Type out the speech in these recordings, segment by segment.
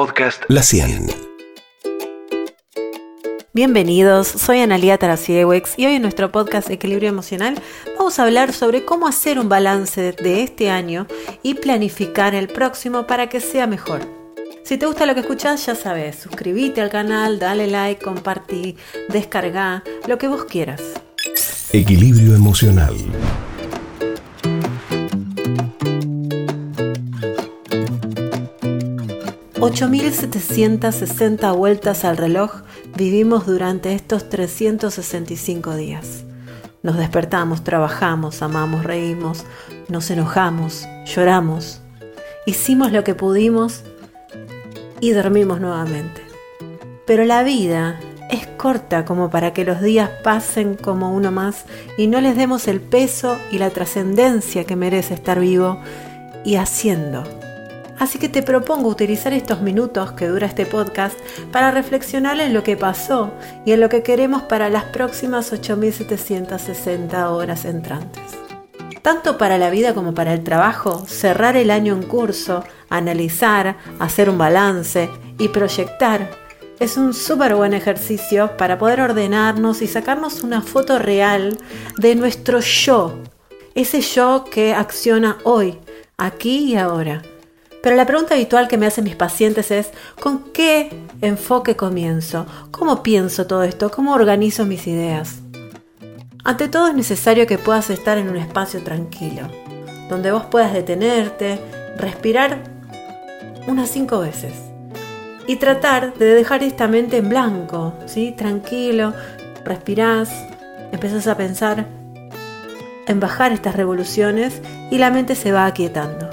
podcast La Cien. Bienvenidos, soy Analia Tarasiewicz y hoy en nuestro podcast Equilibrio Emocional vamos a hablar sobre cómo hacer un balance de este año y planificar el próximo para que sea mejor. Si te gusta lo que escuchas, ya sabes, suscríbete al canal, dale like, compartí, descarga, lo que vos quieras. Equilibrio Emocional. 8.760 vueltas al reloj vivimos durante estos 365 días. Nos despertamos, trabajamos, amamos, reímos, nos enojamos, lloramos, hicimos lo que pudimos y dormimos nuevamente. Pero la vida es corta como para que los días pasen como uno más y no les demos el peso y la trascendencia que merece estar vivo y haciendo Así que te propongo utilizar estos minutos que dura este podcast para reflexionar en lo que pasó y en lo que queremos para las próximas 8.760 horas entrantes. Tanto para la vida como para el trabajo, cerrar el año en curso, analizar, hacer un balance y proyectar es un súper buen ejercicio para poder ordenarnos y sacarnos una foto real de nuestro yo, ese yo que acciona hoy, aquí y ahora pero la pregunta habitual que me hacen mis pacientes es, ¿con qué enfoque comienzo? ¿Cómo pienso todo esto? ¿Cómo organizo mis ideas? Ante todo es necesario que puedas estar en un espacio tranquilo, donde vos puedas detenerte, respirar unas cinco veces y tratar de dejar esta mente en blanco, ¿sí? Tranquilo, respirás, empezás a pensar en bajar estas revoluciones y la mente se va aquietando.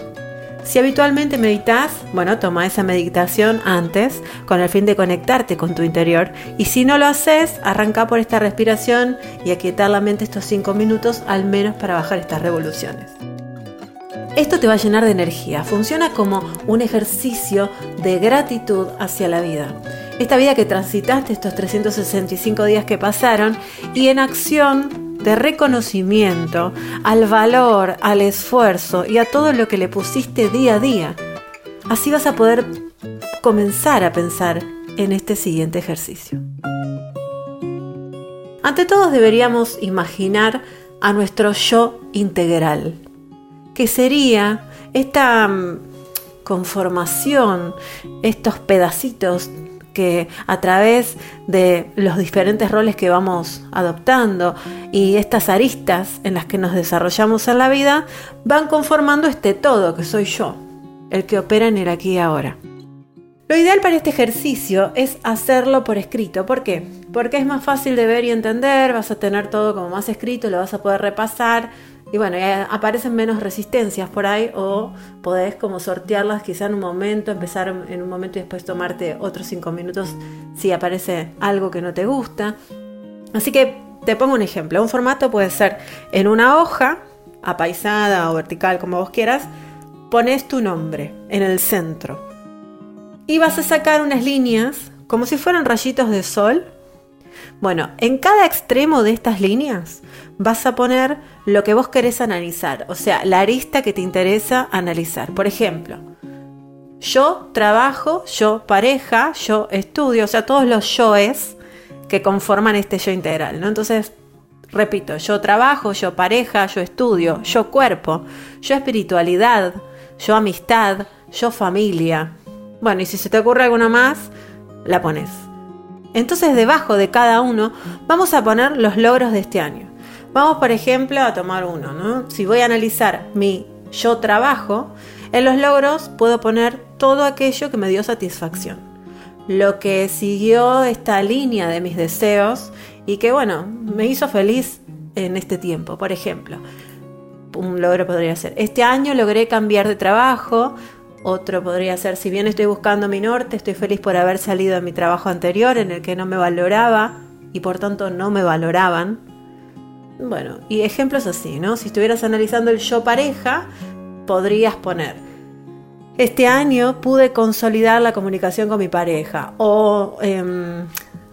Si habitualmente meditas, bueno, toma esa meditación antes con el fin de conectarte con tu interior. Y si no lo haces, arranca por esta respiración y aquietar la mente estos 5 minutos al menos para bajar estas revoluciones. Esto te va a llenar de energía, funciona como un ejercicio de gratitud hacia la vida. Esta vida que transitaste estos 365 días que pasaron y en acción de reconocimiento al valor, al esfuerzo y a todo lo que le pusiste día a día. Así vas a poder comenzar a pensar en este siguiente ejercicio. Ante todo deberíamos imaginar a nuestro yo integral, que sería esta mm, conformación, estos pedacitos que a través de los diferentes roles que vamos adoptando y estas aristas en las que nos desarrollamos en la vida van conformando este todo que soy yo, el que opera en el aquí y ahora. Lo ideal para este ejercicio es hacerlo por escrito. ¿Por qué? Porque es más fácil de ver y entender, vas a tener todo como más escrito, lo vas a poder repasar y bueno, aparecen menos resistencias por ahí o podés como sortearlas quizá en un momento, empezar en un momento y después tomarte otros cinco minutos si aparece algo que no te gusta. Así que te pongo un ejemplo. Un formato puede ser en una hoja, apaisada o vertical, como vos quieras, pones tu nombre en el centro. Y vas a sacar unas líneas como si fueran rayitos de sol bueno, en cada extremo de estas líneas vas a poner lo que vos querés analizar, o sea, la arista que te interesa analizar. Por ejemplo, yo trabajo, yo pareja, yo estudio, o sea, todos los yoes que conforman este yo integral. Entonces, repito, yo trabajo, yo pareja, yo estudio, yo cuerpo, yo espiritualidad, yo amistad, yo familia. Bueno, y si se te ocurre alguna más, la pones. Entonces debajo de cada uno vamos a poner los logros de este año. Vamos por ejemplo a tomar uno, ¿no? Si voy a analizar mi yo trabajo, en los logros puedo poner todo aquello que me dio satisfacción. Lo que siguió esta línea de mis deseos y que bueno, me hizo feliz en este tiempo. Por ejemplo, un logro podría ser, este año logré cambiar de trabajo, otro podría ser, si bien estoy buscando mi norte, estoy feliz por haber salido de mi trabajo anterior en el que no me valoraba y por tanto no me valoraban. Bueno, y ejemplos así, ¿no? Si estuvieras analizando el yo pareja, podrías poner, este año pude consolidar la comunicación con mi pareja, o em,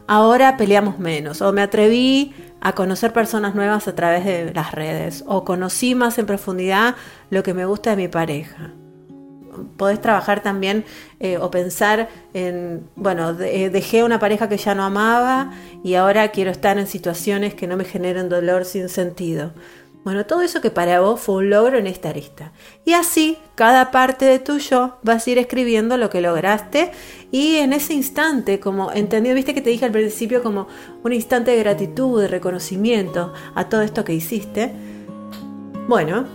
ahora peleamos menos, o me atreví a conocer personas nuevas a través de las redes, o conocí más en profundidad lo que me gusta de mi pareja podés trabajar también eh, o pensar en, bueno, eh, dejé una pareja que ya no amaba y ahora quiero estar en situaciones que no me generen dolor sin sentido. Bueno, todo eso que para vos fue un logro en esta arista. Y así, cada parte de tu yo vas a ir escribiendo lo que lograste y en ese instante, como entendido, viste que te dije al principio como un instante de gratitud, de reconocimiento a todo esto que hiciste. Bueno,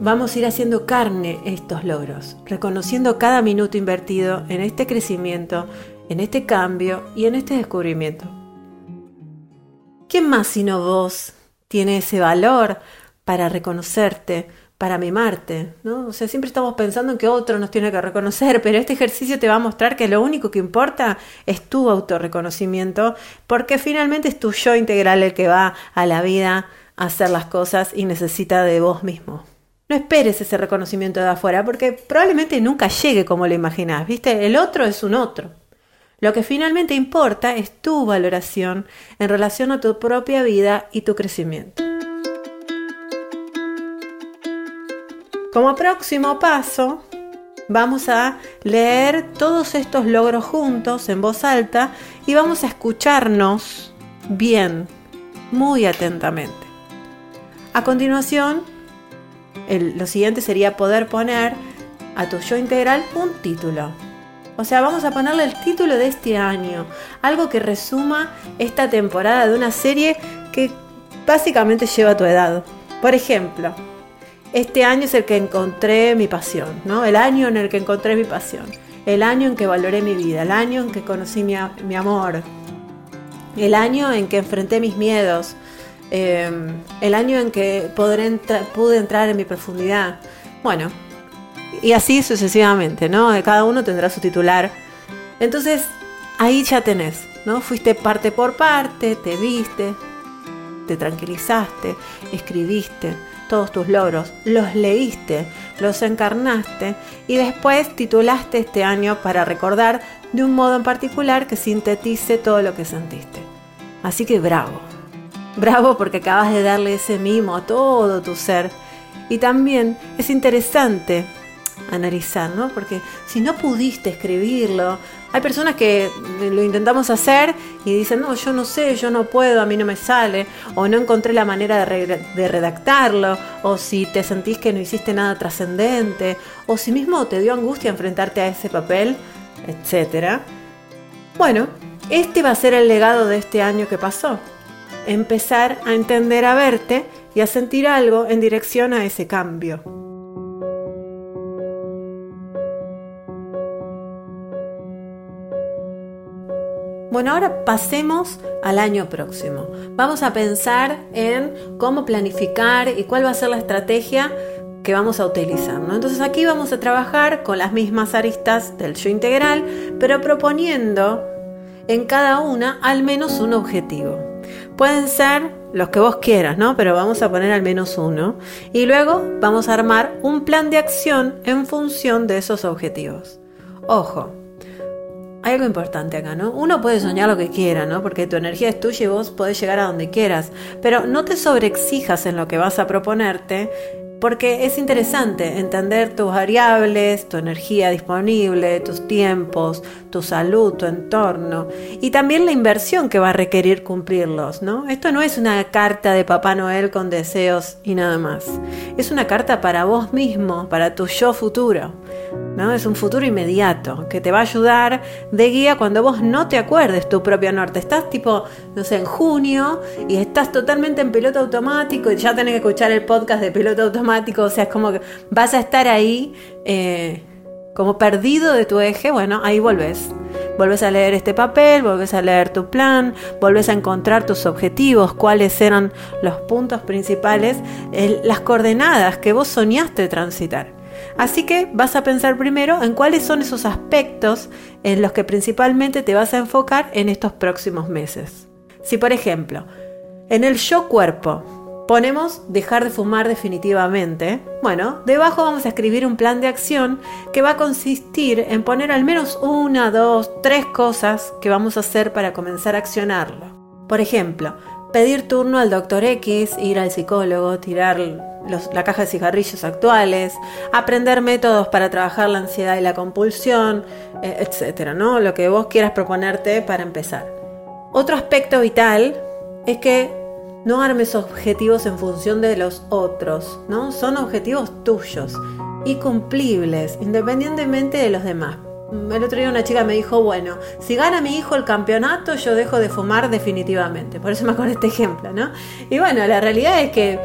vamos a ir haciendo carne estos logros, reconociendo cada minuto invertido en este crecimiento, en este cambio y en este descubrimiento. ¿Quién más sino vos tiene ese valor para reconocerte, para mimarte, ¿no? O sea, siempre estamos pensando en que otro nos tiene que reconocer, pero este ejercicio te va a mostrar que lo único que importa es tu autorreconocimiento, porque finalmente es tu yo integral el que va a la vida a hacer las cosas y necesita de vos mismo. No esperes ese reconocimiento de afuera, porque probablemente nunca llegue como lo imaginás, ¿viste? El otro es un otro. Lo que finalmente importa es tu valoración en relación a tu propia vida y tu crecimiento. Como próximo paso, vamos a leer todos estos logros juntos en voz alta y vamos a escucharnos bien, muy atentamente. A continuación, lo siguiente sería poder poner a tu yo integral un título. O sea, vamos a ponerle el título de este año, algo que resuma esta temporada de una serie que básicamente lleva tu edad. Por ejemplo, este año es el que encontré mi pasión, ¿no? El año en el que encontré mi pasión, el año en que valoré mi vida, el año en que conocí mi, amor, el año en que enfrenté mis miedos, em, el año en que pude entrar en mi profundidad. Bueno, y así sucesivamente, ¿no? Cada uno tendrá su titular. Entonces, ahí ya tenés, ¿no? Fuiste parte por parte, te viste, te tranquilizaste, escribiste todos tus logros, los leíste, los encarnaste y después titulaste este año para recordar de un modo en particular que sintetice todo lo que sentiste. Así que bravo, bravo porque acabas de darle ese mimo a todo tu ser. Y también es interesante analizar, ¿no? Porque si no pudiste escribirlo, hay personas que lo intentamos hacer y dicen, no, yo no sé, yo no puedo, a mí no me sale, o no encontré la manera de, redactarlo, o si te sentís que no hiciste nada trascendente, o si mismo te dio angustia enfrentarte a ese papel, etc. Bueno, este va a ser el legado de este año que pasó. Empezar a entender a verte y a sentir algo en dirección a ese cambio. Bueno, ahora pasemos al año próximo. Vamos a pensar en cómo planificar y cuál va a ser la estrategia que vamos a utilizar. Entonces aquí vamos a trabajar con las mismas aristas del yo integral, pero proponiendo en cada una al menos un objetivo. Pueden ser los que vos quieras, ¿no? Pero vamos a poner al menos uno. Y luego vamos a armar un plan de acción en función de esos objetivos. Ojo, hay algo importante acá, ¿no? Uno puede soñar lo que quiera, ¿no? Porque tu energía es tuya y vos podés llegar a donde quieras. Pero no te sobreexijas en lo que vas a proponerte porque es interesante entender tus variables, tu energía disponible, tus tiempos, tu salud, tu entorno y también la inversión que va a requerir cumplirlos, ¿no? Esto no es una carta de Papá Noel con deseos y nada más. Es una carta para vos mismo, para tu yo futuro. ¿no? Es un futuro inmediato que te va a ayudar de guía cuando vos no te acuerdes tu propio norte. Estás tipo, no sé, en junio y estás totalmente en piloto automático y ya tenés que escuchar el podcast de piloto automático, o sea, es como que vas a estar ahí eh, como perdido de tu eje, bueno, ahí volvés. Volvés a leer este papel, volvés a leer tu plan, volvés a encontrar tus objetivos, cuáles eran los puntos principales, las coordenadas que vos soñaste transitar. Así que vas a pensar primero en cuáles son esos aspectos en los que principalmente te vas a enfocar en estos próximos meses. Si por ejemplo, en el yo cuerpo ponemos dejar de fumar definitivamente, bueno, debajo vamos a escribir un plan de acción que va a consistir en poner al menos una, dos, tres cosas que vamos a hacer para comenzar a accionarlo. Por ejemplo, pedir turno al doctor X, ir al psicólogo, tirar la caja de cigarrillos actuales, aprender métodos para trabajar la ansiedad y la compulsión, eh, etcétera, ¿no? Lo que vos quieras proponerte para empezar. Otro aspecto vital es que no armes objetivos en función de los otros, ¿no? Son objetivos tuyos y cumplibles, independientemente de los demás. El otro día una chica me dijo, bueno, si gana mi hijo el campeonato, yo dejo de fumar definitivamente. Por eso me acuerdo este ejemplo, ¿no? Y bueno, la realidad es que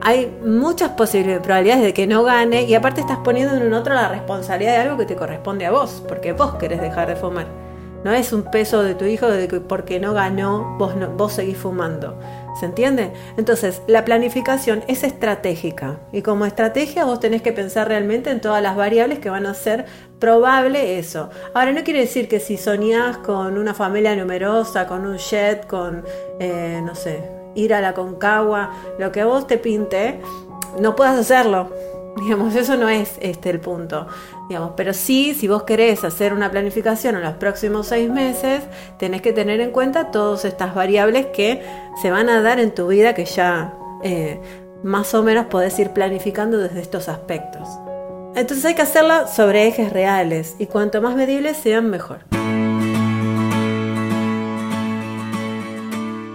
hay muchas posibles probabilidades de que no gane y aparte estás poniendo en un otro la responsabilidad de algo que te corresponde a vos, porque vos querés dejar de fumar. No es un peso de tu hijo de que porque no ganó vos, vos seguís fumando. ¿Se entiende? Entonces, la planificación es estratégica y como estrategia vos tenés que pensar realmente en todas las variables que van a ser probable eso. Ahora, no quiere decir que si soñás con una familia numerosa, con un jet, con, eh, no sé, ir a la concagua, lo que vos te pinte, no puedas hacerlo. Digamos, eso no es este el punto. Pero sí, si vos querés hacer una planificación en los próximos seis meses, tenés que tener en cuenta todas estas variables que se van a dar en tu vida que ya eh, más o menos podés ir planificando desde estos aspectos. Entonces hay que hacerlo sobre ejes reales y cuanto más medibles sean mejor.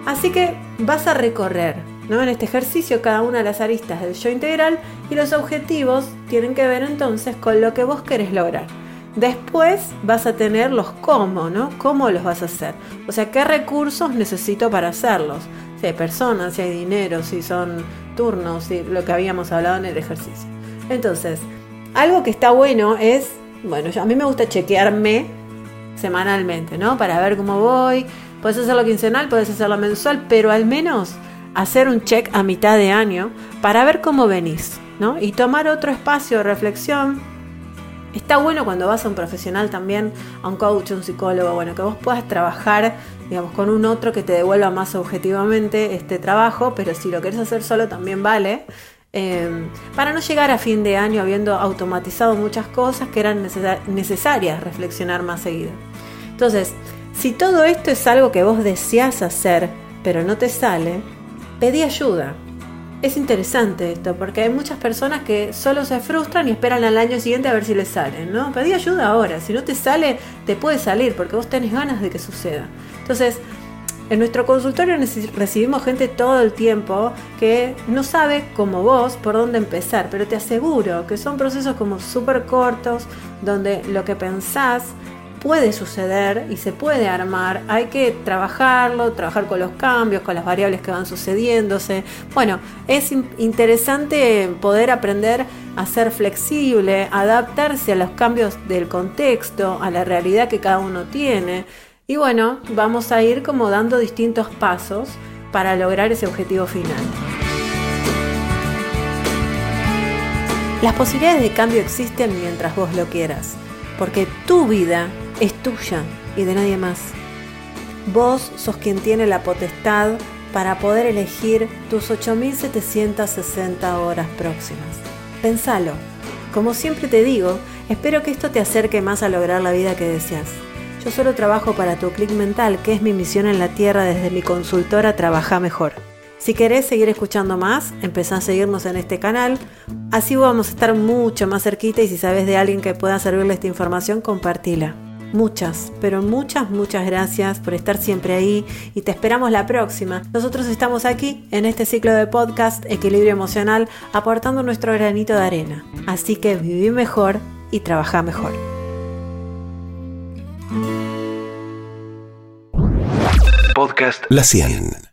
Así que vas a recorrer ¿no? en este ejercicio cada una de las aristas del yo integral y los objetivos tienen que ver entonces con lo que vos querés lograr. Después vas a tener los cómo, ¿no? ¿Cómo los vas a hacer? O sea, ¿qué recursos necesito para hacerlos? Si hay personas, si hay dinero, si son turnos, si lo que habíamos hablado en el ejercicio. Entonces, algo que está bueno es, bueno, a mí me gusta chequearme semanalmente, ¿no? Para ver cómo voy, Puedes hacerlo quincenal, puedes hacerlo mensual, pero al menos hacer un check a mitad de año para ver cómo venís, ¿no? Y tomar otro espacio de reflexión. Está bueno cuando vas a un profesional también, a un coach, a un psicólogo, bueno, que vos puedas trabajar, digamos, con un otro que te devuelva más objetivamente este trabajo, pero si lo querés hacer solo también vale. Em, para no llegar a fin de año habiendo automatizado muchas cosas que eran necesarias reflexionar más seguido. Entonces, si todo esto es algo que vos deseas hacer, pero no te sale, pedí ayuda. Es interesante esto, porque hay muchas personas que solo se frustran y esperan al año siguiente a ver si les sale, ¿no? Pedí ayuda ahora, si no te sale, te puede salir, porque vos tenés ganas de que suceda. Entonces, en nuestro consultorio recibimos gente todo el tiempo que no sabe, como vos, por dónde empezar, pero te aseguro que son procesos como súper cortos, donde lo que pensás puede suceder y se puede armar, hay que trabajarlo, trabajar con los cambios, con las variables que van sucediéndose. Bueno, es interesante poder aprender a ser flexible, adaptarse a los cambios del contexto, a la realidad que cada uno tiene. Y bueno, vamos a ir como dando distintos pasos para lograr ese objetivo final. Las posibilidades de cambio existen mientras vos lo quieras, porque tu vida es tuya y de nadie más. Vos sos quien tiene la potestad para poder elegir tus 8.760 horas próximas. Pensalo. Como siempre te digo, espero que esto te acerque más a lograr la vida que deseas. Yo solo trabajo para tu clic mental, que es mi misión en la Tierra desde mi consultora Trabaja Mejor. Si querés seguir escuchando más, empezá a seguirnos en este canal. Así vamos a estar mucho más cerquita y si sabes de alguien que pueda servirle esta información, compartila. Muchas, pero muchas, muchas gracias por estar siempre ahí y te esperamos la próxima. Nosotros estamos aquí en este ciclo de podcast Equilibrio Emocional aportando nuestro granito de arena. Así que viví mejor y trabaja mejor. Podcast La 100.